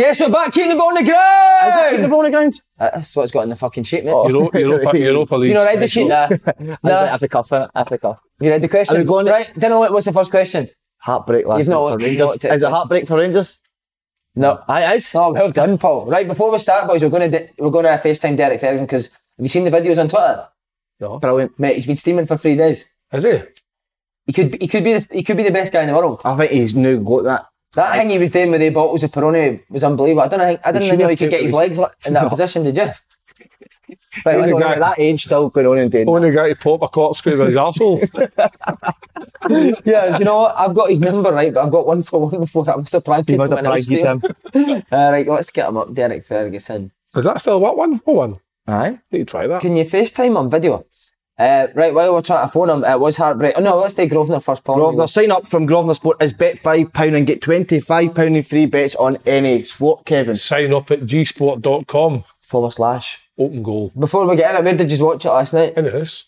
Yes, we're back. Keep the ball on the ground. Is it keep the ball on the ground? That's what it's got in the fucking sheet, mate. Europa, Europa, Europa League. You not read the sheet? Nah. Nah. nah. After cuff, innit? After cuff. You read the questions? Are we going- right. Then what's the first question? Heartbreak last You've not night looked- for you've not Rangers. Is it heartbreak for Rangers? No. Aye, it is. Oh, well done, Paul. Right before we start, boys, we're going to we're going to FaceTime Derek Ferguson because have you seen the videos on Twitter? No. Brilliant. Mate, he's been steaming for three days. Is he? He could be, he could be the, he could be the best guy in the world. I think he's now got that. That thing he was doing with the bottles of Peroni was unbelievable. I don't know. I didn't know he could get his legs in that position. Did you? Only guy- that age, still going on and doing that. Only guy to pop a corkscrew with his arsehole. Yeah. Do you know what? I've got his number right, but I've got one for one before. I must have pranked He him. must have when I was pranked stealing. Uh, right, let's get him up. Derek Ferguson. Is that still what one for one? Aye. Need to try that. Can you FaceTime on video? Uh, right, while we're trying to phone him, it was heartbreak. Oh, no, let's take Grosvenor first, Paul. Grosvenor, sign up from Grosvenor Sport is bet £5 and get £25 in free bets on any sport, Kevin. Sign up at gsport.com. Forward slash. Open goal. Before we get in it, where did you watch it last night? In the house.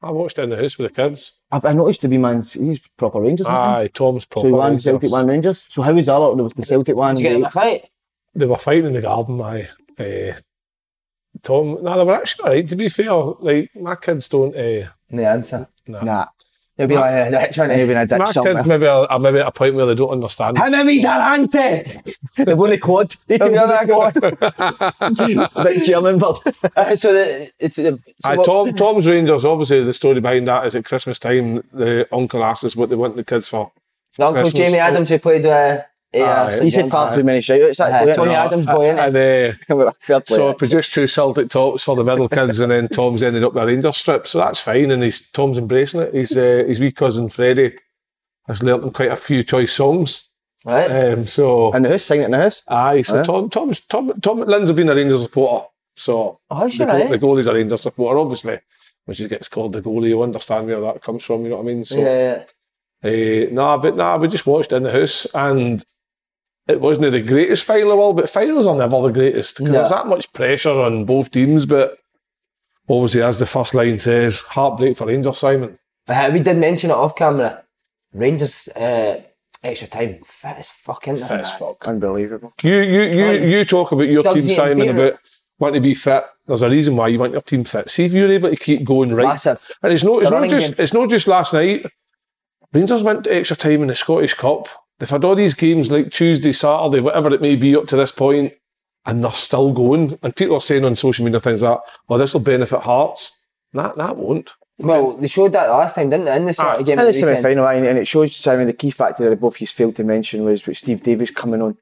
I watched it in the house with the kids. I, I noticed to be man, he's proper Rangers. isn't? Aye, Tom's So proper. he won Rangers. Celtic, one Rangers. So how was that? There was the Celtic one. Did you get in a fight? They were fighting in the garden, aye. Uh, Tom, no, they were actually alright, to be fair. Like, my kids don't, uh, The answer. Nah. You'll be like, uh, trying to. In a dick my somewhere. kids maybe are, are maybe at a point where they don't understand. Hanami Darante! the one in quad. They heard that quad. Big German bird. Uh, so the, it's the. So Aye, Tom, Tom's Rangers, obviously, the story behind that is at Christmas time, the uncle asks us what they want the kids for. the Christmas. Jamie Adams who played. Uh, uh, Aye. St He said John's. far too many shout-outs. Aye, Tony actually. Adams boy, innit? And uh, so I produced two Celtic tops for the middle kids, and then Tom's ended up with a Rangers strip, so that's fine. And he's Tom's embracing it. He's uh, his wee cousin Freddie has learnt him quite a few choice songs. Right? Um, so and the house, sing it in the house. aye, so Aye. Tom, Tom's Tom, Tom Lynn's been a Rangers supporter. So Oh, the, sure, goal, eh? the goalie's a Rangers supporter, obviously. When she gets called the goalie, you understand where that comes from. You know what I mean? So yeah. Uh, nah, but nah, we just watched in the house and it wasn't the greatest final in the world, but finals are never the greatest because No. there's that much pressure on both teams. But obviously, as the first line says, heartbreak for Rangers, Simon. Uh, we did mention it off camera. Rangers uh, extra time fit as fuck, isn't? Fit as fuck. Unbelievable. You, you, you, Like, you talk about your team, Dougsy and Simon, Peter. about wanting to be fit. There's a reason why you want your team fit. See if you're able to keep going right. Massive. And it's not, It's it's not just game. it's not just last night. Rangers went to extra time in the Scottish Cup. They've had all these games like Tuesday, Saturday, whatever it may be up to this point, and they're still going. And people are saying on social media things like, "Well, this will benefit Hearts." That that won't. Well, they showed that last time, didn't they? In the Celtic Aye. game. In the the semi final, and and it shows Simon the key factor that both you failed to mention was with Steve Davis coming on.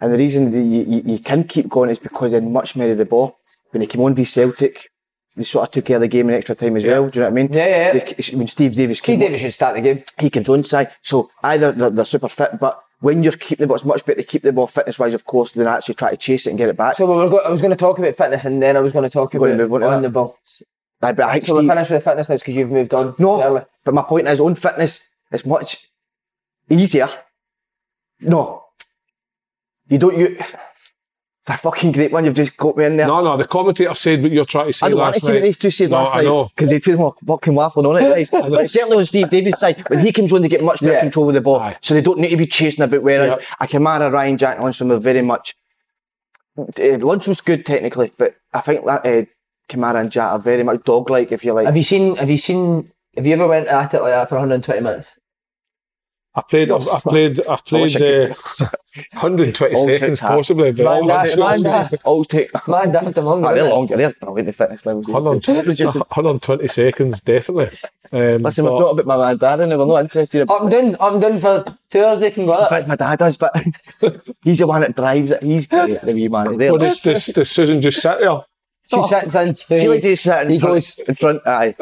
And the reason that you, you, you can keep going is because they much more of the ball. When he came on v Celtic, they sort of took care of the game in extra time as well. Do you know what I mean? Yeah, yeah. They- when Steve Davis Steve on, Davis should start the game. he comes on side. So either they're, they're super fit, but when you're keeping the ball, it's much better to keep the ball fitness wise, of course, than actually try to chase it and get it back. So we were go- I was going to talk about fitness, and then I was going to talk about move on on the ball. Aye, but I think So we're Steve- finished with the fitness now because you've moved on. No, early. but my point is, on fitness, it's much easier. No, you don't. You It's a fucking great one. You've just got me in there. No, no, the commentator said what you're trying to say I don't want last to see what night. these two said no, last I night know. because they two were fucking waffling on it. guys. But certainly on Steve Davis' side, when he comes on, they get much better Yeah. control of the ball, Aye. so they don't need to be chasing about. Whereas Yep. a Kamara, Ryan, Jack Lundstram are very much. Uh, Lundstram's good technically, but I think that uh, Kamara and Jack are very much dog-like, if you like. Have you seen? Have you seen? Have you ever went at it like that for 120 minutes? I played, I've, I've played, I've played uh, 120 seconds possibly, but Man, all that- six- man, that- Always take. Man, after longer. Oh, they're isn't it? longer. They're brilliant. The fitness levels. 120, 120 seconds, definitely. Um, Listen, but- we've got about my man Darren, and we're not interested. Up and down, up and down for two hours. They can go In at it. fact, my dad does, but he's the one that drives it. He's great, the wee man. There. Well, does, does, does Susan just sit there? She sits in. She likes to sit in He front, goes- in front. Aye,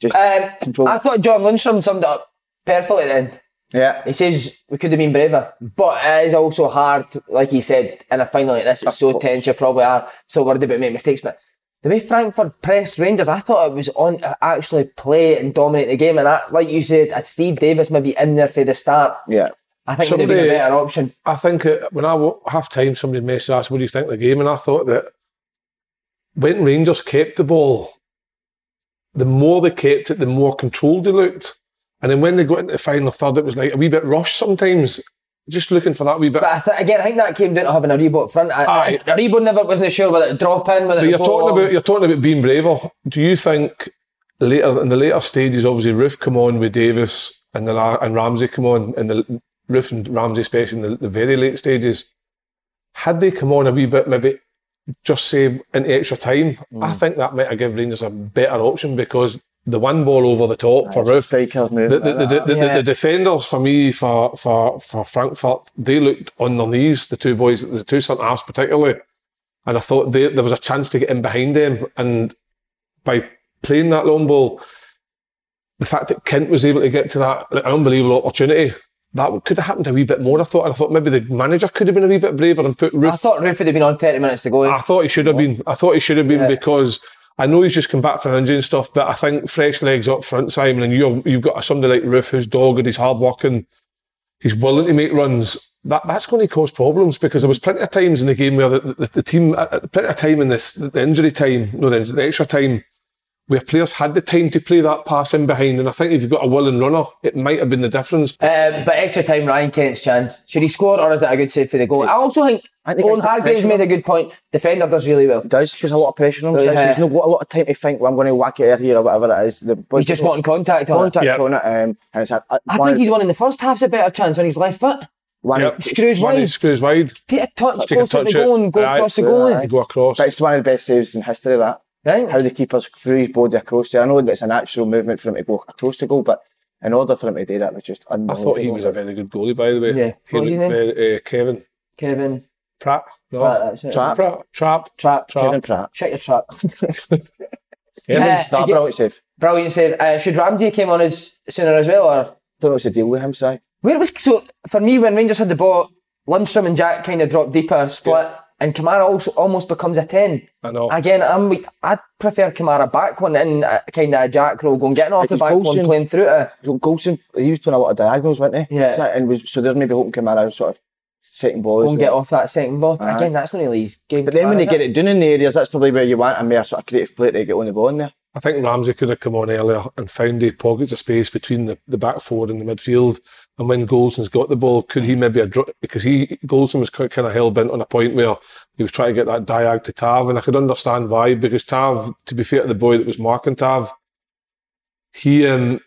just Um, control. I thought John Lundstram summed it up perfectly at the end. Yeah. He says we could have been braver, but it is also hard, like he said, in a final like this, it's so tense, you probably are so worried about making mistakes. But the way Frankfurt pressed Rangers, I thought it was on to actually play and dominate the game. And that, like you said, Steve Davis maybe in there for the start, Yeah. I think it would have been a better option. I think uh, when I half time, somebody messaged us, "What do you think of the game?" And I thought that when Rangers kept the ball, the more they kept it, the more controlled they looked. And then when they got into the final third, it was like a wee bit rushed sometimes. Just looking for that wee bit. But I th- again, I think that came down to having Aribo up front. I, Aye. I, Rebo never wasn't sure whether to drop in, whether But you're talking long. about you're talking about being braver. Do you think later in the later stages, obviously Roofe come on with Davis and the and Ramsey come on in the Roofe and Ramsey, especially in the, the very late stages. Had they come on a wee bit, maybe just say into extra time, I Mm. think that might have given Rangers a better option because the one ball over the top for Roofe. The, the, the, Yeah. the defenders for me for, for, for Frankfurt they looked on their knees the two boys the two centre halves particularly and I thought they, there was a chance to get in behind them and by playing that long ball the fact that Kent was able to get to that like, an unbelievable opportunity that could have happened a wee bit more I thought and I thought maybe the manager could have been a wee bit braver and put Roofe I thought Roofe would have been on 30 minutes to go. I thought he should have been. I thought he should have been Yeah. because I know he's just come back from injury and stuff, but I think fresh legs up front, Simon, and you you've got somebody like Roofe who's dogged, he's hard working, he's willing to make runs. That that's going to cause problems because there was plenty of times in the game where the, the, the team, uh, uh, plenty of time in this the injury time, no, the, the extra time. Where players had the time to play that pass in behind, and I think if you've got a willing runner, it might have been the difference. Um, but extra time, Ryan Kent's chance. Should he score or is it a good save for the goal? I also think Owen it's a Hargreaves made a good point. Defender does really well. does because a lot of pressure on him. So yeah. he's not got a lot of time to think. Well, I'm going to whack it here or whatever it is. The He's just wanting contact on it. contact Yeah. on it. Um, and it's a, a- I one- think he's one in the first half's a better chance on his left foot. one. Yep. Screws One, he wide. screws wide. Take a touch Take a close to the goal and go Aye. across the Aye. goalie. Go across. But it's one of the best saves in history. That Right? how the keeper's threw his body across there. I know that it's a natural movement for him to go across the goal, but in order for him to do that, was just unbelievable. I thought he was a very good goalie, by the way. Yeah. He What was his name? very- uh, Kevin Kevin. Pratt. No. Pratt, that's it. Trap. Pratt. Trap. Trap. Trap. Kevin Pratt. Check your trap. Kevin. Uh, No, brilliant save. Brilliant save. Uh, should Ramsey came on as sooner as well, or Don't know what's the deal with him, Si. where was so for me when Rangers had the ball, Lundstram and Jack kind of dropped deeper, split, and Kamara also almost becomes a ten. I know. Again, I'm I'd prefer Kamara back one in uh, kind of a Jack role, going getting off the Because back one, playing through it. Goldson, he was playing a lot of diagonals, wasn't he? Yeah. So, and was so they're maybe hoping Kamara sort of setting balls. Go and get off that second ball. Aye. Again, that's not really his game. But then when they get it done in the areas, that's probably where you want a more sort of creative player to get on the ball in there. I think Ramsey could have come on earlier and found the pockets of space between the, the back four and the midfield. And when Goldson's got the ball, could he maybe have dro- because he Golson was kind of hell bent on a point where he was trying to get that diag to Tav, and I could understand why because Tav, to be fair to the boy that was marking Tav, he um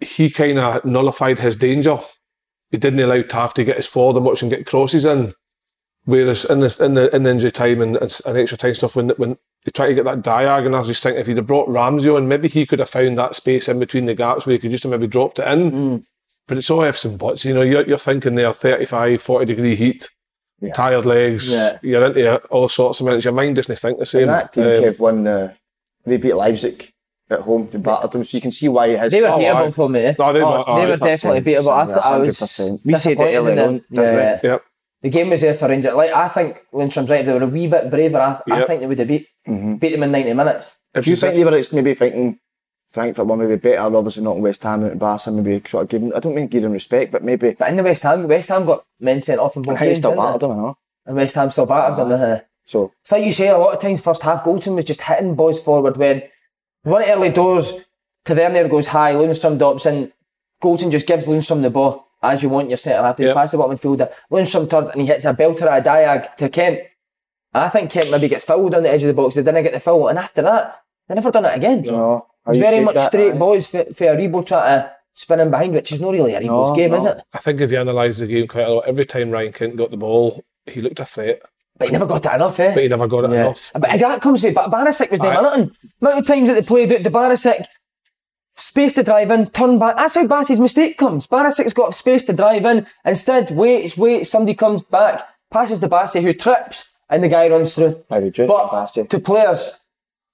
he kind of nullified his danger. He didn't allow Tav to get his forward much and get crosses in. Whereas in the in the in the injury time and, and, extra time stuff, when when they try to get that diag, and I was just thinking if he'd have brought Ramsey on, maybe he could have found that space in between the gaps where he could just have maybe dropped it in. But it's all ifs and buts. You know, you're, you're thinking there 35, 40 degree heat, tired legs, Yeah. you're into all sorts of minutes. Your mind doesn't think the same. And that team, Um, Kev, won the. They beat Leipzig at home. They battered them, so you can see why he has. They were Oh, beatable aye. for me. no, they, Oh, were, they were definitely beatable. I thought I was We said it disappointed earlier in them. on. Yeah. Yep. The game was there for Rangers. Like I think Lundstram's right. If they were a wee bit braver, I, I Yep. think they would have beat beat them in ninety minutes. If you as think if- they were maybe thinking Frankfurt were maybe better, obviously not West Ham and Barca, maybe sort of give them, I don't mean give them respect, but maybe But in the West Ham, West Ham got men sent off in both I think they games, still didn't battered them, I know. And West Ham still battered them. uh, So It's like you say, a lot of times first half, Goldson was just hitting boys forward when one early doors, Tavernier goes high, Lundstram drops in, Goldson just gives Lundstram the ball as you want your centre half to Yep. pass the bottom midfielder. Lundstram turns and he hits a belter at a diag to Kent. I think Kent maybe gets fouled on the edge of the box. They didn't get the foul, and after that, they never done it again. no, It's very much that, straight aye. boys for, for Aribo trying to spin in behind, which is not really Aribo's No, game, is it? I think if you analyse the game quite a lot, every time Ryan Kent got the ball, he looked a threat, But he never got it enough, eh? but he never got it Yeah. enough. But that comes with but Barisic was doing Aye. nothing. Amount of times that they played out the Barisic space to drive in, turn back. That's how Bassey's mistake comes. Barisic's got space to drive in. Instead, waits, waits, somebody comes back, passes to Bassey who trips, and the guy runs through. I would just But Bassey. to players,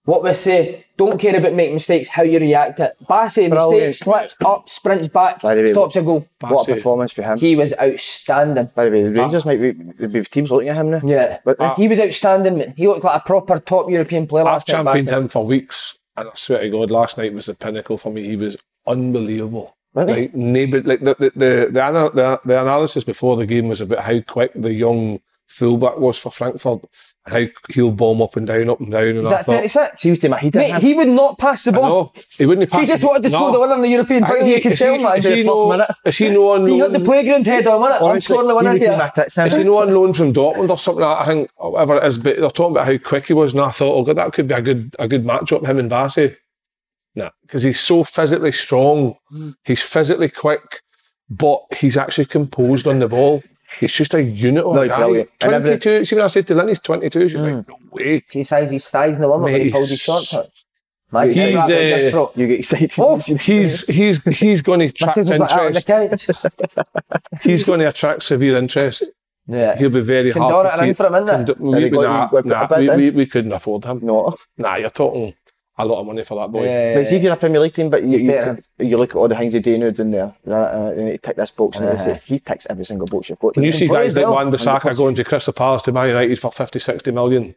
what we say, don't care about making mistakes, how you react to it. Bassey, Brilliant. mistake, slips up, sprints back, By the way, stops a goal. What a performance for him. He was outstanding. By the way, the ah. Rangers might be, there'd be teams looking at him now. Yeah, But uh, ah. he was outstanding. He looked like a proper top European player I've last night. championed him for weeks, and I swear to God, last night was the pinnacle for me. He was unbelievable. Really? Like, neighbour, like the the the, the, the the analysis before the game was about how quick the young fullback was for Frankfurt, and how he'll bomb up and down, up and down. And Was I that thought, 36? he was doing my head in Mate, him. he would not pass the ball. know he wouldn't pass. He just wanted to score No. the winner in the European I final. You could tell, he, man. Is he, first no, minute. is he no on He had loan? the playground head on, wasn't it? I'm scoring the winner he was doing here. my tits in. Is he no on loan from Dortmund or something? Like I think or whatever it is. But they're talking about how quick he was, and I thought, oh god, that could be a good a good matchup. Him and Bassey. Nah, because he's so physically strong. Hmm. He's physically quick, but he's actually composed on the ball. He's just a unit of No, guy. brilliant. And every- Twenty-two. See when I said to Lynn, he's twenty-two. She's Hmm. like, no way. See size his thighs in the one when he pulled his he's- shorts out. Imagine He's, uh. You get excited. Oh, He's he's he's going to attract sister's like out on the interest. He's going to attract severe interest. yeah. He'll be very Can hard to keep. him, isn't Can there? do- we, we, nah, nah, we, we, we couldn't afford him. No. Nah, you're talking a lot of money for that boy. Yeah. But see if you're a Premier League team, but you, you, Yeah. you look at all the things they do now down there, uh, you need tick this box, and they Uh-huh. say, he ticks every single box you've got. When you see play guys as like. Wan Bissaka going to Crystal Palace to Man United for 50, 60 million,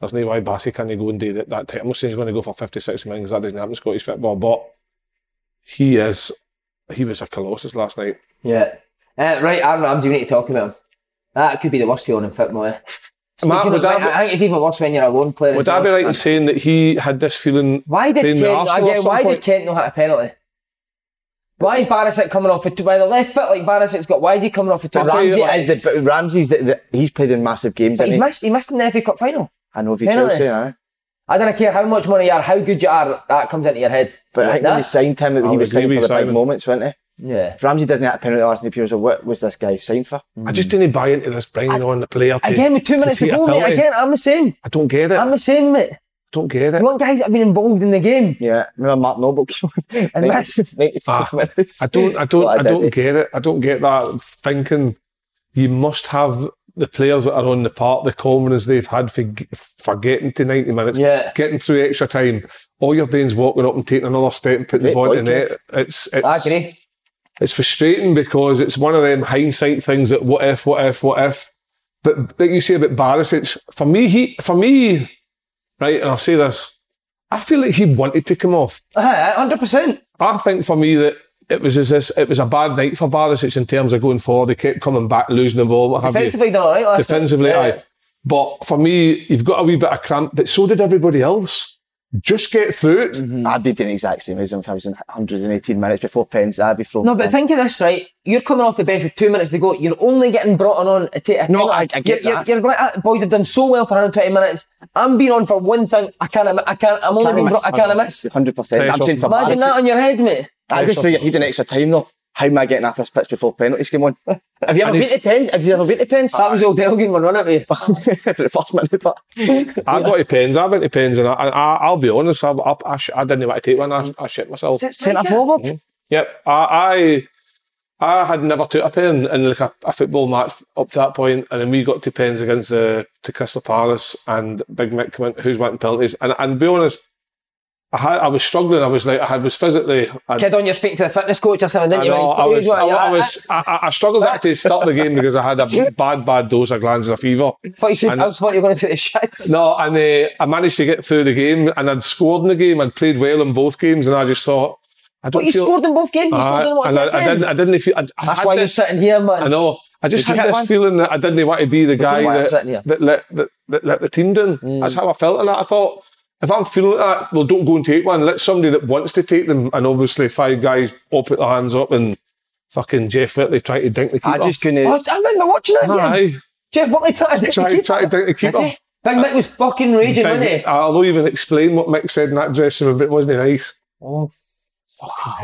there's no why Bassey can't go and do that. that type. I'm not saying he's going to go for 50, 60 million because that doesn't happen in Scottish football, but he is, he was a colossus last night. Yeah. Uh, right, Aaron Ramsey, we need to talk about him. That could be the worst feeling in football. Matt, Speaking would of- that be- I think it's even worse when you're a lone player. Would as I be right in saying that he had this feeling Why did Kent, with again, why point? did Kent not hit a penalty? Why is Barisic coming off a two? By the left foot, like Barisic's got. Why is he coming off a two? But tell you Ramsey is the, Ramsey's the, the, he's played in massive games, But he's he, missed. He missed in the FA Cup final. I know if you. Chelsea, aye. I don't care how much money you are, how good you are. That comes into your head. But I Like think when that? they signed him, he was signed for the big moments, wasn't he? Yeah. If Ramsey doesn't hit a penalty last night, people say, what was this guy signed for? I just didn't buy into this bringing on the player. To, Again, with two minutes to treat a go, mate. penalty. Again, I'm the same. I don't get it. I'm the same, mate. don't get it. You want guys that have been involved in the game. Yeah, remember Mark Noble came on And that's- 95 Ah, minutes. I don't, I don't, What I don't get it. I don't get that thinking. You must have the players that are on the park, the confidence they've had for, for getting to 90 minutes, Yeah. getting through extra time. All you're doing is walking up and taking another step and putting Great the ball in the net. It's, it's, I agree. It's frustrating because it's one of them hindsight things that what if, what if, what if. But like you say about Barisic, for me, he, for me, right, and I'll say this, I feel like he wanted to come off. Uh, 100%. I think for me that it was as this, it was a bad night for Barisic in terms of going forward. He kept coming back, losing the ball, what have you. Defensively done all right. Defensively, Yeah. aye. But for me, you've got a wee bit of cramp, but so did everybody else. Just get through it. Mm-hmm. I'd be doing the exact same as him if I was in 118 minutes before pens. I'd be thrown. No, but think of this, right? You're coming off the bench with two minutes to go. You're only getting brought on to take a No. I- I get you're, that. You're, you're like, "Ah, boys have done so well for 120 minutes. I'm being on for one thing. I can't. I can't. I'm only being brought. I can't miss. 100%. I'm saying for Imagine that on your head, mate. I just figure he'd an extra time though. How am I getting off this pitch before penalties come on? Have you ever And beat the pens? Have you ever beat the pens? That was old Elgin were running at me. for the first minute, but I got to pens. I went to pens, and I, I, I'll be honest, I, I, I, sh- I didn't want to take one. I, I shit myself. centre forward. Mm-hmm. Yep, I, I, I had never took a pen in like a, a football match up to that point, and then we got to pens against the to Crystal Palace, and Big Mick came in, who's wanting penalties, and and be honest, I had I was struggling. I was like I was physically. I, Kid on your speaking to the fitness coach or something, didn't I you? know, he's I was, You I, I was, I, I- struggled to start the game because I had a bad, bad dose of glandular fever. Thought you said, And- I was thought you were going to say the shits. No, and uh, I managed to get through the game, and I'd scored in the game. I'd played well in both games, and I just thought, I don't But you feel. scored in both games. You still didn't want to I, I in. didn't. I didn't feel. I, I That's why you're sitting here, man. I know. I just Did had this one? feeling that I didn't want to be the Which guy that, that, let, that, that let the team down. Mm. That's how I felt. And that I thought, if I'm feeling like that, well, don't go and take one. Let somebody that wants to take them. And obviously, five guys all put their hands up and fucking Jeff Whitley try to dink the keeper. I just couldn't. Oh, I remember watching that again. Aye. Jeff Whitley tried to Try, try to dink the keeper. Big Mick was fucking raging, wasn't he? Big- I'll even explain what Mick said in that dressing room, but it wasn't nice. Oh.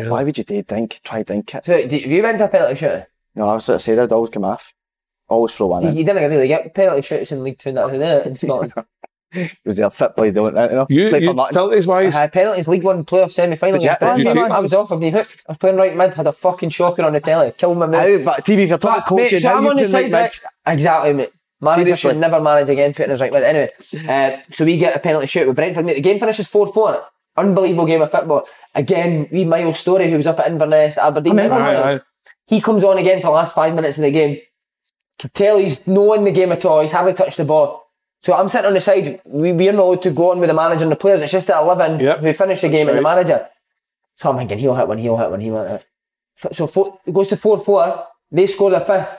Why would you do dink? Try dink it. So, do- have you went to a penalty shootout? No, I was sort of saying I'd always come off. Always throw one You, in. you didn't really get penalty shootouts in League Two, and that's it in Scotland. Was there a fit boy doing that? You know? You, Play you nothing. penalties wise, I had penalties, League One playoff semi final. Did you- did you take I was off, I've been hooked. I was playing right mid, had a fucking shocker on the telly, killed my mate. How, but TV, if you're talking But, mate, coaching, so I'm on the can side like back. Exactly, mate. Manager Seriously? should never manage again, putting us right mid. Anyway, uh, so we get a penalty shoot with Brentford. Mate, the game finishes 4 4. Unbelievable game of football. Again, we Miles Storey, who was up at Inverness, Aberdeen. I remember Remember Aye, He comes on again for the last five minutes of the game. Can tell he's no in the game at all. He's hardly touched the ball. So I'm sitting on the side. We, we're not allowed to go on with the manager and the players. It's just the 11 Yep. who finish the game and the manager. So I'm thinking he'll hit one, he'll hit one, he'll hit one. So four, it goes to 4 4. They score the fifth.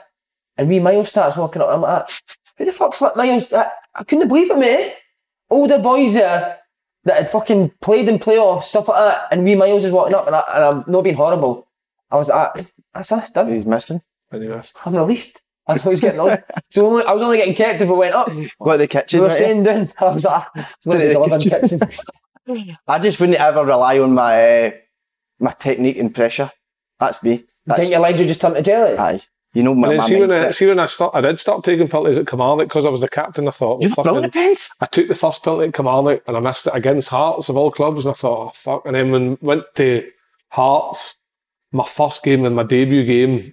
And we Miles starts walking up. I'm like, who the fuck's let Miles? I, I couldn't believe it, mate. Older boys there that had fucking played in playoffs, stuff like that. And we Miles is walking up. And, I, and I'm not being horrible. I was like, ah, that's us done. He's missing. anyways. I'm released. I thought he was getting lost. So only, I was only getting kept if I went up. We Go to the kitchen. were right? staying down. I was like, I was Staying in the kitchen. kitchen. I just wouldn't ever rely on my uh, my technique and pressure. That's me. I That's, think your legs would just turn to jelly. aye. You know my, And then my see when, I, see when I start, I did start taking penalties at Kilmarnock because I was the captain. I thought, You well, were fucking- pens. I took the first penalty at Kilmarnock and I missed it against Hearts of all clubs, and I thought, oh, fuck. And then when went to Hearts, my first game and my debut game,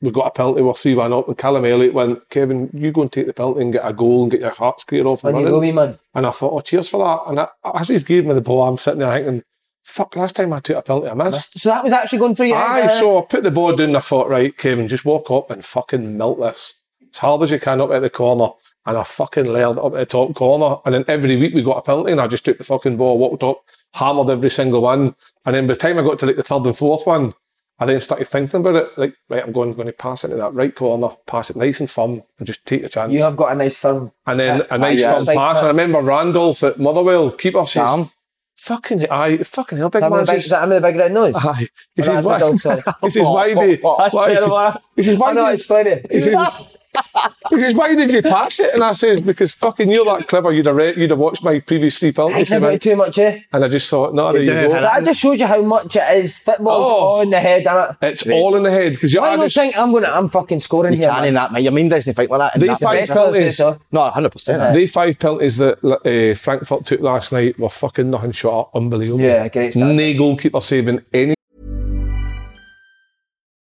we got a penalty, we're 3 1 up, and Callum Elliott went, Kevin, you go and take the penalty and get a goal and get your Hearts clear off and On you go, wee man. And I thought, oh, cheers for that. And I, as he's giving me the ball, I'm sitting there thinking, fuck, last time I took a penalty, I missed. So that was actually going through your Aye, head. uh, so I put the ball down and I thought, right, Kevin, just walk up and fucking melt this. As hard as you can up at the corner. And I fucking layered up at the top corner. And then every week we got a penalty and I just took the fucking ball, walked up, hammered every single one. And then by the time I got to like the third and fourth one, I then started thinking about it. Like, right, I'm going, going to pass it to that right corner, pass it nice and firm and just take a chance. You have got a nice firm. and then a nice yeah, firm like pass. that. And I remember Randolph at Motherwell, keeper says, Sam. fucking, aye, fucking hell, big Him man. with the big, is says, that him with the big red nose? Aye. He Oh, says, that's why, Randolph, sorry. he says, why did, That's why, terrible. he says, why I know, did, it's funny. he says, he says, why did you pass it? And I says, because fucking you're that clever, you'd have read, you'd have watched my previous three I penalties. think about too much, eh? And I just thought, no, there you go. hit That just shows you how much it is. Football's Oh. all in the head, innit? It's all in the head because you I I don't just, think I'm gonna. I'm fucking scoring You here. can't man. in that, mate. Your mind doesn't think like that. in They that fight place. Best players do penalties. so. No, 100%. they five penalties that uh, Frankfurt took last night were fucking nothing short of unbelievable. Yeah, great stuff. No goalkeeper saving any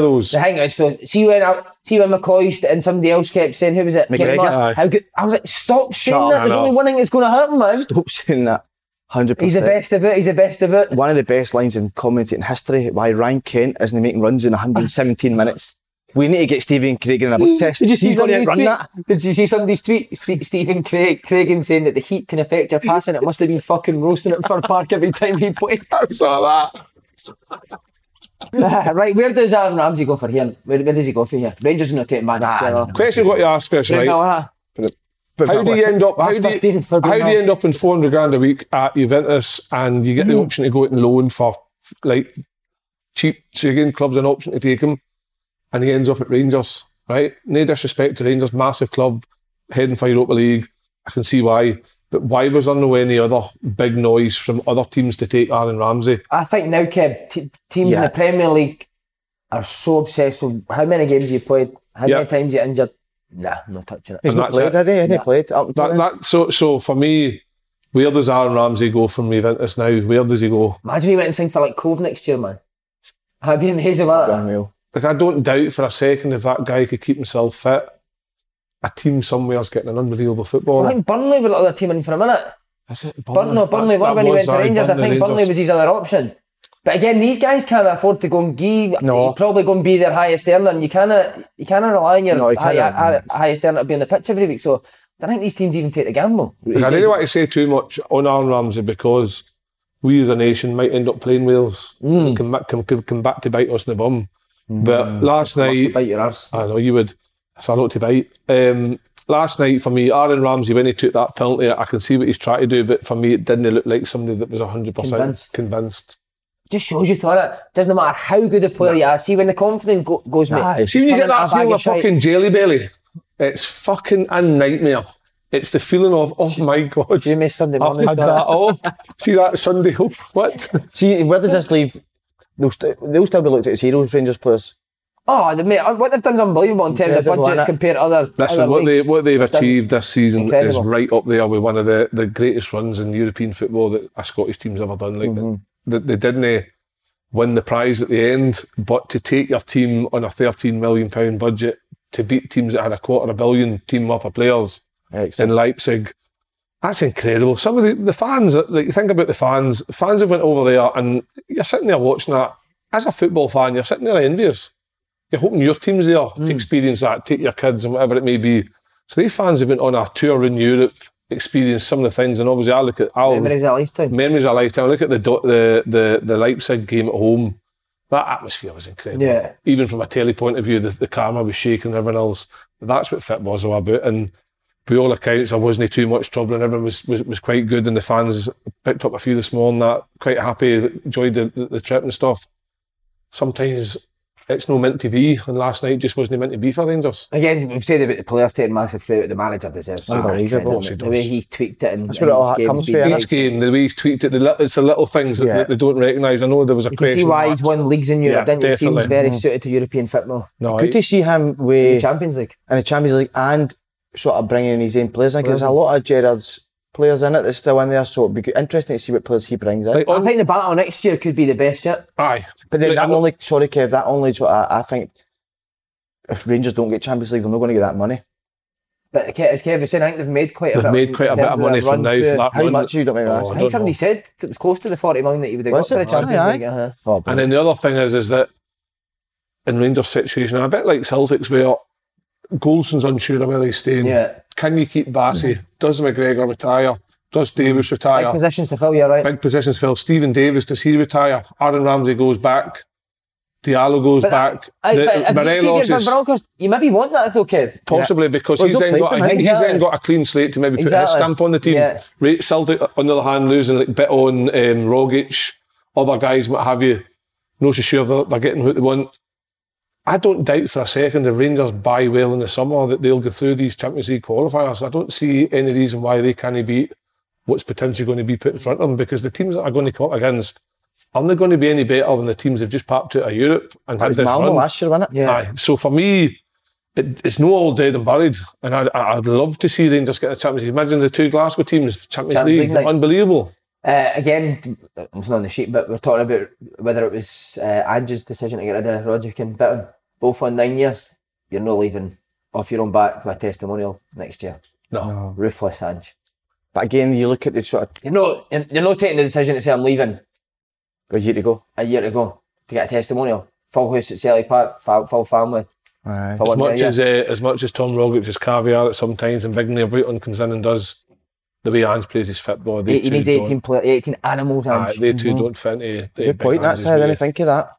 Those. The thing is, so see when I, see when McCoist and somebody else kept saying, "Who was it?" McGregor. Kevin Martin, Aye. How good? I was like, "Stop saying Shut that. There's only one thing that's going to happen, man." Stop saying that. Hundred He's the best of it. He's the best of it. One of the best lines in commentating history. Why Ryan Kent isn't making runs in 117 minutes. We need to get Stephen Craig in a book test. Did you see to somebody's tweet? that. Did you see somebody's tweet? Ste- Stephen Craig, Craigan saying that the heat can affect your passing. It must have been fucking roasting at Fir Park every time he played. I saw that. right, where does um, Aaron Ramsey go for here? Where, where does he go for here? Rangers are not taking Manchester. Question what you ask us, Right. right? How do you end up? How do you, how do you end up in four hundred grand a week at Juventus, and you get the hmm. option to go out and loan for like cheap? So again, clubs an option to take him, and he ends up at Rangers. Right? No disrespect to Rangers, massive club, heading for Europa League. I can see why, but why was there no any other big noise from other teams to take Aaron Ramsey? I think now, Kev, t- teams in the Premier League are so obsessed with how many games you played, how Yeah. many times you injured. Nah, I'm not touching it. He's And not that's played, it. had he? Had he Yeah. played up That, that so so for me, where does Aaron Ramsey go from Juventus now? Where does he go? Imagine he went and signed for like Cove next year, man. I'd be amazing, wouldn't it? Unreal. Like I don't doubt for a second if that guy could keep himself fit, a team somewhere's getting an unbelievable football. I think Burnley were the other team in for a minute. Is it Burnley, no, Burnley That's- were when he went to Rangers. I think Burnley Rangers. was his other option. But again, these guys can't afford to go and give. No. Probably going to be their highest earner. And you cannot, you cannot rely on your No, high, high- highest earner to be on the pitch every week. So I don't think these teams even take the gamble. I didn't want to say too much on Aaron Ramsey because we as a nation might end up playing Wales. Mm. Come, back, come, come, back to bite us in the bum. But last night, Bite your arse. I know you would. It's a lot to bite. Um, last night for me, Aaron Ramsey, when he took that penalty, I can see what he's trying to do, but for me, it didn't look like somebody that was 100% Convinced. convinced. Just shows you, thought it doesn't matter how good a player you are. See when the confidence go, goes, mate. See when you get that feeling of fucking jelly belly, it's fucking a nightmare. It's the feeling of, oh my God. Jimmy Sunday I've had son. that all. See that Sunday, oh, what? See, where does this leave? They'll, st- they'll still be looked at as heroes, Rangers players. Oh, the, mate, what they've done is unbelievable in terms of budgets compared to other. Listen, other what they leagues. what they've They've done- achieved this season incredible. is right up there with one of the, the greatest runs in European football that a Scottish team's ever done. Like Mm-hmm. they, they didn't uh, win the prize at the end, but to take your team on a thirteen million pound budget to beat teams that had a quarter of a billion team worth of players Excellent. in Leipzig. That's incredible. Some of the, the fans, like think about the fans. Fans have went over there, and you're sitting there watching that. As a football fan, you're sitting there envious. You're hoping your team's there Hmm. to experience that, take your kids and whatever it may be. So these fans have been on a tour in Europe, experienced some of the things, and obviously I look at I'll, Memories of a lifetime. memories of a lifetime. I look at the the the the Leipzig game at home. That atmosphere was incredible. Yeah. Even from a telly point of view, the, the camera was shaking and everything else. That's what football's all about. And by all accounts, I wasn't too much trouble and everyone was, was, was quite good. And the fans picked up a few this morning that quite happy, enjoyed the, the, the trip and stuff. Sometimes it's no meant to be. And last night just wasn't meant to be for Rangers. Again, we've said about the players taking massive credit. The manager deserves so much credit. The way he tweaked it and That's where it all comes from, Each game, the way he's tweaked it, the, li- it's the little things that, Yeah. that they don't recognise. I know there was a You can question. see why marks. he's won leagues in Europe. Yeah, didn't you? He seems very Mm-hmm. suited to European football. No, Good I- to see him with The with Champions League. in the Champions League and sort of bringing his own players in because there's a lot of Gerrard's players in it that's still in there. So it'd be good- interesting to see what players he brings in. like, I think the battle next year could be the best yet. aye. but then like, that I'm only, sorry Kev, that only sort of, I think if Rangers don't get Champions League, they're not going to get that money. But Ke- as Kev was saying, I think they've made quite a They've bit. made quite a bit of money from now to- for that How run. much you don't make Oh. I I don't think somebody know. said it was close to the 40 million that he would have got Was for the? Champions Aye, League. aye. Uh-huh. Oh, And then the other thing is, is that in Rangers' situation, a bit like Celtics, where Goldson's unsure of whether he's staying. Yeah. Can you keep Bassey? Does McGregor retire? Does Davis retire? Big positions to fill, you're right. Big positions fill. Stephen Davis, does he retire? Aaron Ramsey goes back. Diallo goes But back. I, The- but if you Morelos see it is for Broncos, you maybe want that though, Kev. possibly because Well, he's then got a, he's exactly. then got a clean slate to maybe put his stamp on the team. Yeah. Celtic, on the other hand, losing like bit on um, Rogic, other guys, what have you. Not so sure they're, they're getting what they want. I don't doubt for a second if Rangers buy well in the summer that they'll go through these Champions League qualifiers. I don't see any reason why they can't beat what's potentially going to be put in front of them because the teams that are going to come up against aren't they going to be any better than the teams they've just popped out of Europe and That had was this Malmo run. last year, wasn't it? Yeah. Aye. So for me, it, it's no all dead and buried, and I'd, I'd love to see Rangers get a Champions League. Imagine the two Glasgow teams Champions, Champions League, League unbelievable. Uh, again, it's not on the sheet, but we're talking about whether it was uh, Ange's decision to get rid of Roger and Bitton. Both on nine years. You're not leaving off your own back with a testimonial next year. No, Ruthless, Ange. But again, you look at the sort of You're not, you're, you're not taking the decision to say I'm leaving a year to go. a year to go to get a testimonial. Full house at Celtic Park, fa- full family. Aye. For As much as uh, as much as Tom Rogic is caviar at sometimes, and Big Neil Bruton comes in and does the way Ange plays his football. They He, he needs 18, play, 18 animals. Aye, Ange. they 2 mm-hmm. don't fit into the Good point. That's how I didn't think of that.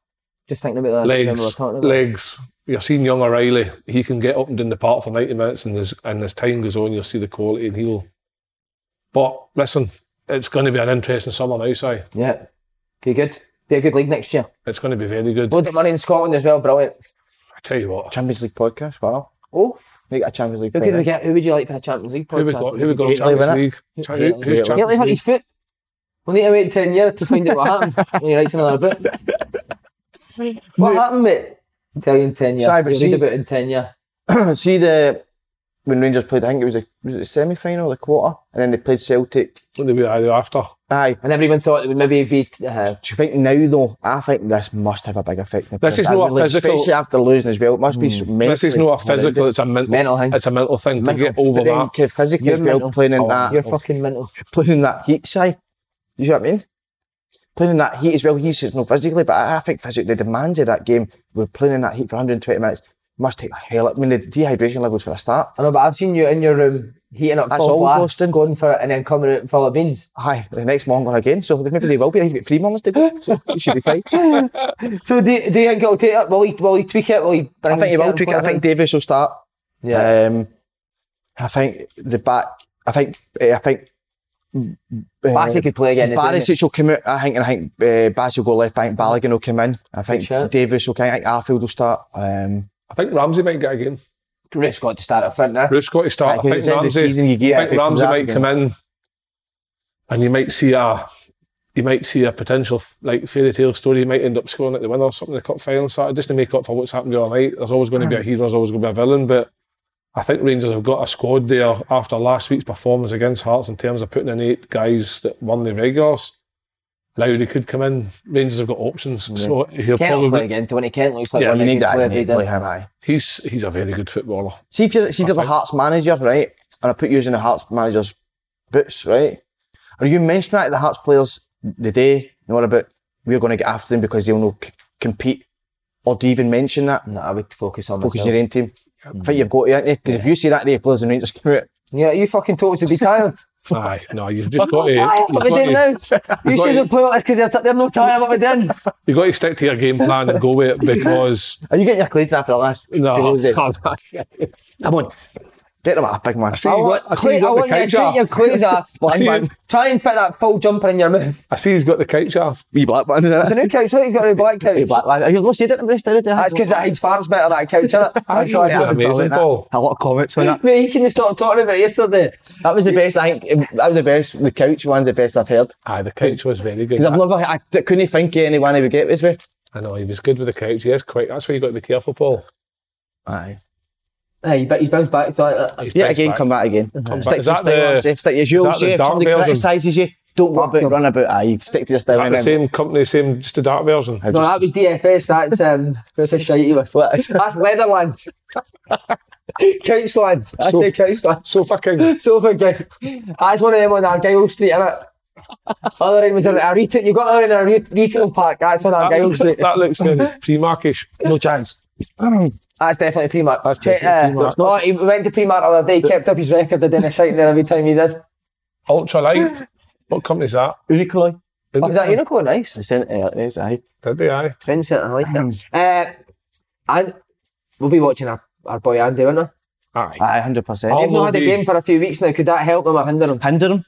Just thinking about that. remember we were legs, about. legs. You're seeing young O'Riley. He can get up and down the park for 90 minutes, and as and as time goes on, you'll see the quality, and he'll. But listen, it's going to be an interesting summer now, Si. Yeah. Be good. Be a good league next year. It's going to be very good. Loads of money in Scotland as well. Brilliant. I tell you what, Champions League podcast. Wow. Oh, We got a Champions League. who could we get? Who would you like for a Champions League podcast? who we got? Who we got? Champions? League. Who, Gately. who's Champions hurt League? his foot. We'll need to wait 10 years to find out what happened when he writes another book. What happened, mate? I'll tell you in 10 years. Sorry, but You'll see- read about it in 10 years. See the when Rangers played. I think it was a was it the semi final, the quarter, and then they played Celtic. What did we either after? Aye. And everyone thought it would maybe be. Uh, Do you think now though? I think this must have a big effect. on the This is players. not a physical- especially after losing as well. It must be mm. This is not a physical; it's a mental. Mental thing. It's a mental thing Mental. to get over But then that. kid, physically You're as well, mental. playing in oh, that, You're fucking mental. playing in that heat side. You see what I mean? Playing in that heat as well. He says no physically, but I, I think physically the demands of that game. We're playing in that heat for 120 minutes. Must take a hell. I mean, the dehydration levels for a start. I know, but I've seen you in your room heating up That's full all blast, going for it, and then coming out full of beans. Aye, the next morning going again. So maybe they will be. They've got three months to go. So you should be fine. So do, do you think it'll take it? Will he, will he tweak it? Will he I think he will tweak it. I think? Davis will start. Yeah. Um, I think the back. I think. eh, I think. Bassey could play again. Barisic will come out. I think. And I think uh, will go left back. Balogun will come in. I think shout. Davis will come. in. I think Arfield will start. Um, I think Ramsey might get a game. Ruth's got to start up front now. Bruce got to start. I think it's end of Ramsey. season, I think Ramsey might come in, and you might see a, you might see a potential like fairy tale story. You might end up scoring at the winner or something in the cup final. So just to make up for what's happened the other night. There's always going to be a uh-huh. hero. There's always going to be a villain. But I think Rangers have got a squad there after last week's performance against Hearts in terms of putting in eight guys that won the regulars. Lowry could come in. Rangers have got options, so he'll Kent will play probably. again. Tony Kent looks like yeah, one you need that. play You need to play day. him. Aye. He's he's a very good footballer. See if you're, see if you're the Hearts manager, right? And I put you in the Hearts manager's boots, right? Are you mentioning that to the Hearts players the day? Not about we're going to get after them because they'll not c- compete, or do you even mention that? No, I would focus on Focus myself. on your own team. I think you've got to, haven't you? Because if you see that to the players and Rangers come out, Yeah, you fucking told us to be tired. Aye, no, you've just got to. tired. You've What we got doing now? You to- we're playing like this because they're, they're not tired. What we doing? You've got to stick to your game plan and go with it because are you getting your cleats after the last? no, come on. Come on, get them a big man. I see, you got, I see Clay, he's I got the want you to couch treat off. your clothes up. I see, man. Try and fit that full jumper in your mouth. I see he's got the couch off. Wee black man. It's a new couch, right? He's got a new black couch. Wee black man. You've not said it to me, did That's because it hides farts better, that couch, innit? That's why. Yeah, amazing, Paul. A lot of comments on that. Mate, he can stop talking about it yesterday. That was the best. I think that was the best. The couch one's the best I've heard. Aye, the couch was very good. Because I've never, I couldn't think of anyone who would get this way. I know he was good with the couch. Yes, quite. That's why you got to be careful, Paul. Aye. Aye, but he's bounced back. So, uh, He's Yeah, again, back. come back again. Come Stick to Is your that style, the- say, stick your is that the if somebody criticises you, don't go Fuck about run about. Aye, you stick to your style. Is that the same company, same, just a dark version? no, that was DFS. That's um, what's a shite you was. That's Leatherland. Couchland. That's So- the Couchland. Sofa King. Sofa King. That's one of them on Argyle Street, innit? Other end was in a retail. You got that in a re- retail park. That's on That Argyle looks, Street. that looks very pre-markish. No chance. That's definitely Primark. That's Check, definitely uh, Primark. oh, he went to Primark the other day. Kept up his record of doing a shite there every time he did. Ultralight. What company's that? Unicorn. Oh, is that Unicorn? Nice. The centre, it is, aye. Did they? Aye. Trendsetter, I like that. Uh, and we'll be watching our, our boy Andy, won't we? Aye. Aye, 100%. All They've not had a the- game for a few weeks now. Could that help them or hinder them? hinder him,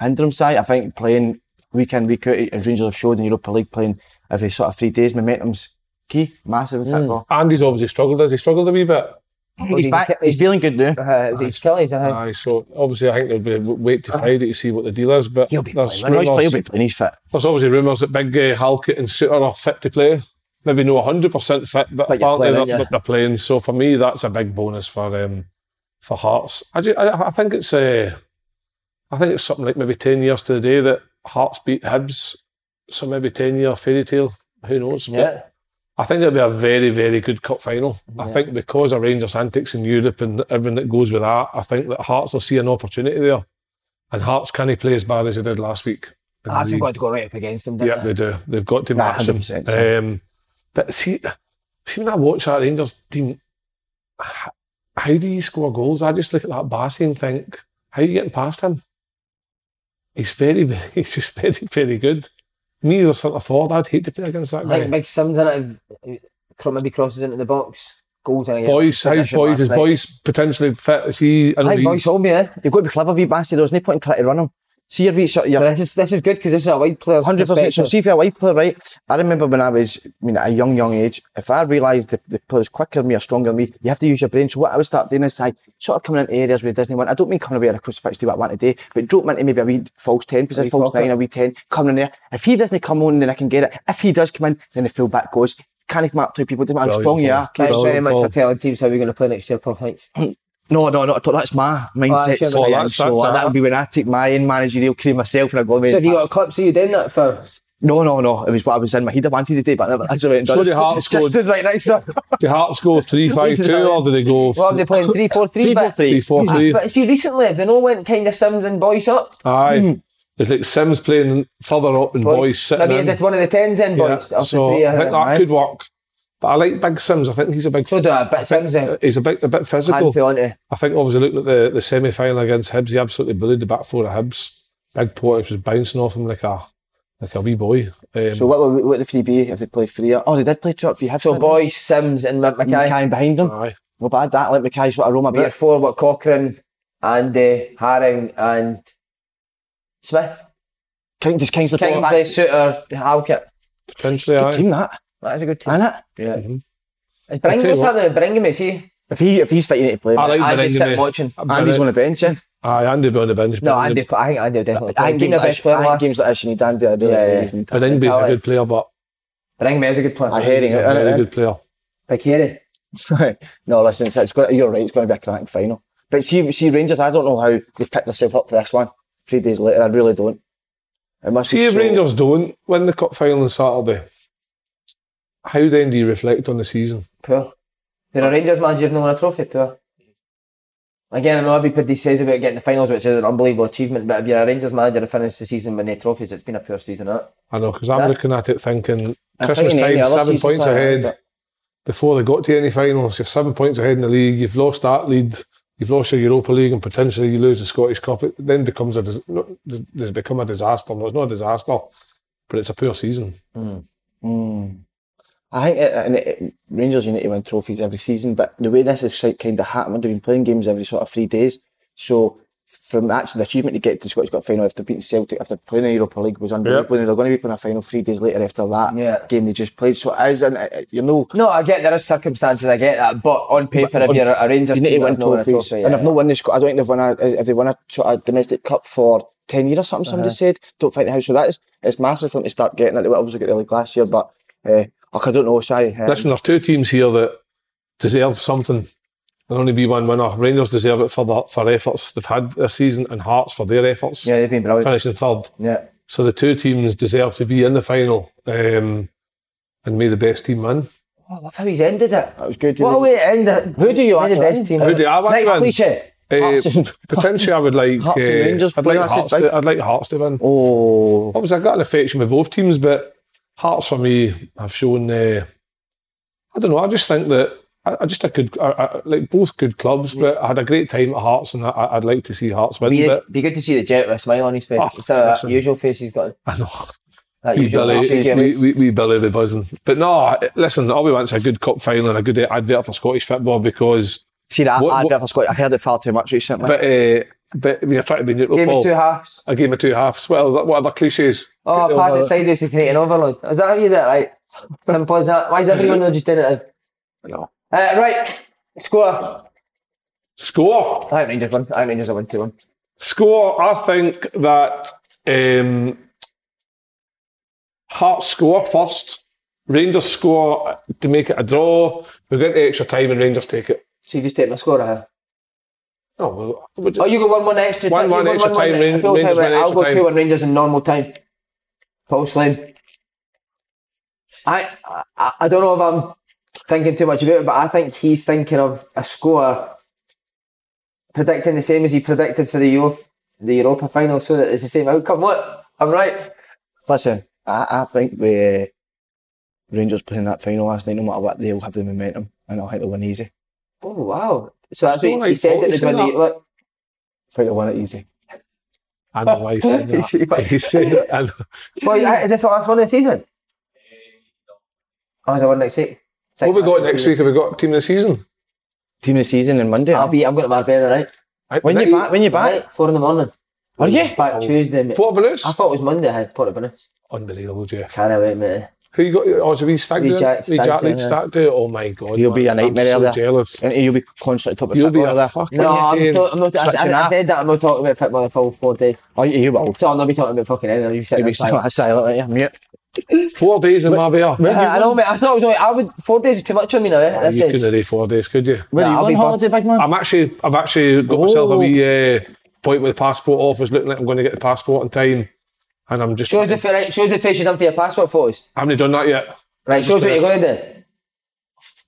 hinder him side. I think playing week in, week out, as Rangers have showed in Europa League, playing every sort of three days, momentum's key, massive in football. Andy's obviously struggled. Has he struggled a wee bit? He's back, he's feeling good now. Uh, it's Kelly's, I think. Aye. So obviously, I think there'll be a wait to Friday to see what the deal is. But He'll be there's playing, rumours- he'll be playing, he's fit. There's obviously rumours that Big uh, Halkett and Souttar are fit to play. Maybe no 100% fit, but, But apparently playing, they're, aren't you? but they're playing. So for me, that's a big bonus for um, for Hearts. I, ju- I, I think it's uh, I think it's something like maybe 10 years to the day that Hearts beat Hibs. So maybe 10 year fairy tale. Who knows? But Yeah. I think it'll be a very, very good cup final. I think because of Rangers' antics in Europe and everything that goes with that, I think that Hearts will see an opportunity there. And Hearts can't play as bad as they did last week. Hearts have got to go right up against them. Yeah, they do. They've got to match them. so. Um, but see, see, when I watch that Rangers team, how do you score goals? I just look at that Bassey and think, how are you getting past him? He's very, very, he's just very, very good. Me as a centre forward, I'd hate to play against that think guy. Big Sims in it, maybe crosses into the box, goals in. Boys, how's boys? Is boys potentially fit? Is he? I think will be, eh? You've got to be clever, wee Bassey. There's no point in trying to run him. See your wee sort of So this is this is good because this is a wide player's Hundred percent. So see if you're a wide player, right? I remember when I was, I mean, at a young, young age, if I realised the, the player's quicker than me or stronger than me, you have to use your brain. So what I would start doing is I sort of coming into areas where Disney want. I don't mean coming away at a crucifix to do what I want today, but drop me into maybe a wee false ten position, wee false pocket. nine, a wee ten, coming in there. If he doesn't come on, then I can get it. If he does come in, then the full back goes. Can he come up to people? Doesn't matter How Brilliant strong you ball. are. Thanks very much for telling teams how we're going to play next year, Paul. Thanks. No, no, not at all. That's my mindset. sure, so but I am. that's- so that's that would be when I take my own managerial cream myself and I go, So have you got a clip? So you doing that for? no, no, no. It was what I was in my head. I wanted to do, but I never actually went and done So it. Hearts Just scored- stood right next to. Do Hearts go three five two or do they go? Are they playing? Three four three. Three, four, but- three. Three four three. But see, recently they no went kind of Simms and Boyce up? Aye. Hmm. It's like Simms playing further up and Boyce sitting Maybe in. is it one of the tens in Yeah, Up so. I think that could work. But I like Big Simms. I think he's a big. So do I. But Simms uh, He's a bit a bit physical. handful onto. I think obviously looking at the, the semi final against Hibs, he absolutely bullied the back four of Hibs. Big Porteous was bouncing off him like a like a wee boy. Um, So what would what the three be if they play three? Oh, they did play two up for you. So Boyce, Simms, and McKay. McKay behind them. aye. Well, bad that. Let McKay sort of roam a Year bit. four, what Cochrane, Andy, Haring, and Smith. King, does Kingsley play Kingsley, back? Souttar, Halkett. potentially Good aye. team that, That is a good team. isn't it? Yeah. Mhm. Is tell you Baningime what. having Baningime? Is he? If he if he's fit, you need to play. I him. like Andy's sitting watching. Andy's on the bench. Yeah. Aye, Andy be on the bench. No, Andy. I think Andy will definitely play. I think He's been games the like best player I think games like this, you need Andy. I really Yeah, yeah. But Ingby's a good player, but Baningime is a good player. I hear he's a very good player. Big Harry. no, listen, it's, it's got, you're right. It's going to be a cracking final. But see, see, Rangers. I don't know how they picked themselves up for this one. Three days later, I really don't. It must See be if so- Rangers don't win the cup final on Saturday. How then do you reflect on the season? Poor. They're a Rangers manager who've not won a trophy. Poor. Again, I know everybody says about getting the finals, which is an unbelievable achievement. But if you're a Rangers manager to finish the season with no trophies, it's been a poor season. That. I know because I'm Yeah. looking at it thinking Christmas think in any time, seven points ahead. Before they got to any finals, you're seven points ahead in the league. You've lost that lead. You've lost your Europa League, and potentially you lose the Scottish Cup. It then becomes a dis- no, there's become a disaster. No, it's not a disaster, but it's a poor season. Mm. I think it, and it, it- Rangers you need to win trophies every season, but the way this is kind of happening, they've been playing games every sort of three days. So from actually the achievement to get to the Scottish Cup final after beating Celtic, after playing the Europa League was unbelievable. And they're going to be playing a final three days later after that Yeah. game they just played. So as an, uh, you know, No, I get there are circumstances. I get that, but on paper, But if you're a Rangers you need team to win have not won a trophies. trophy, And yeah. if no won the Sc- I don't think they've won a if they won a of domestic cup for ten years or something. Uh-huh. Somebody said don't think house. So that is it's massive for them to start getting it. They obviously got the league last year, but uh, I don't know. Shy. Um, Listen, there's two teams here that deserve something. There'll only be one winner. Rangers deserve it for the, for efforts they've had this season, and Hearts for their efforts, yeah, they've been brilliant. finishing third. Yeah. So the two teams deserve to be in the final, um, and may the best team win. Oh, I love how he's ended it. that was good. What a way to end it. Who do you May the best team? Who do I want Next to win? cliche. Uh, potentially, I would like. Hearts and uh, Rangers I'd play, like Hearts. To. I'd like Hearts to win. Oh, Obviously, I've got an affection with both teams, but Hearts for me have shown. Uh, I don't know. I just think that I, I just a good, I, I, like both good clubs, but I had a great time at Hearts, and I, I'd like to see Hearts win. Be, But be good to see the Jet with a smile on his face Oh, instead of that usual face he's got. I know That we usual Billy, face we, we, we Billy the buzzing. But no, listen, all we want is a good cup final and a good advert for Scottish football because. see that What- advert what- for Scotland. I've heard it far too much recently. But uh, but are trying to be neutral. Gave me Paul. two halves. A game of two halves. Well, that what other cliches? Oh, Get pass it sideways to create an overload. Is that how you do it? Like, simple as that. Why is everyone not just doing it? No. Uh, right, score. Score. I think Rangers won. I think Rangers will win 2 1. Score. I think that um, Hearts score first. Rangers score to make it a draw. We get the extra time and Rangers take it. So you just take my score, uh Oh, well, I Oh, you got one one extra time. one you got extra time, Ran- full Rangers time. win Right, I'll go time. 2 1 Rangers in normal time. Paul Slane. I, I I don't know if I'm thinking too much about it, but I think he's thinking of a score predicting the same as he predicted for the Euro, the Europa final so that it's the same outcome. What? I'm right. Listen, I, I think the uh, Rangers playing that final last night, no matter what, they'll have the momentum and I think they'll win easy. Oh wow! So that's That's not what you like said thought that you they'd said win the. that. Look, I think they'll win it easy. I know why he said that. he said it. I know. well, is this the last one of the season? Oh, is it one next week? What have we got next week? Have we got team of the season? Team of the season on Monday. I'll eh? be. I'm going to Marbella, right? Right, when you right. back? When you back? Right, four in the morning. Are you? Back Tuesday, mate. Puerto Banús? I thought it was Monday. I had Puerto Banús. Unbelievable, Jeff. Can't wait, mate. Who you got? Oh, is it wee stag Wee do? Jack Wee Stag Jack do, League yeah. stag do? Oh my god. You'll be a man, nightmare I'm there. so jealous. And you'll be constantly top of You'll be football a there. fucking No, I'm, game. I'm not. I, I, I said that I'm not talking about football the full four days. Oh, you, you will. So I'll not be talking about fucking anything. I'll be sitting You'll be there silent. silent, silent, yeah, mute. Four days in Marbella. Yeah, I know, mate. I thought it was only. I would. Four days is too much on me now. Eh? That's You it. couldn't do four days, could you? Where Nah, are you I'll on be holiday, buzzed. big man? I'm actually, I've actually got myself a Oh. wee uh, point with the passport office, looking like I'm going to get the passport in time, and I'm just. Shows the fa- right, shows the face you done for your passport photos. I haven't done that yet. Right, shows what you're going to do.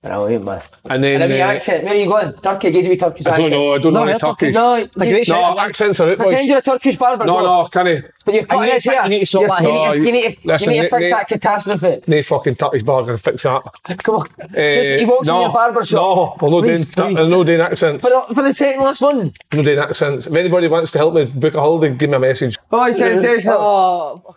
Brilliant, man. And then. And then your uh, accent. Where are you going? Turkey. Gives me Turkish I don't know. I don't know No, any you're Turkish. No, Like a great No, accents are it, pretend you're a Turkish barber. No, no, can I? But you're cutting need his to- hair. you need to sort You're- that you, out. need, you, need to, Listen, you need to Nick- fix that catastrophe. No fucking Turkish bar can fix that. Come on. Uh, Just, he walks no, in your barber shop. No, we're not doing, Please, please. we're not doing accents. For the, for the second last one. We're not doing accents. If anybody wants to help me book a holiday, give me a message. Oh, sensational. Oh,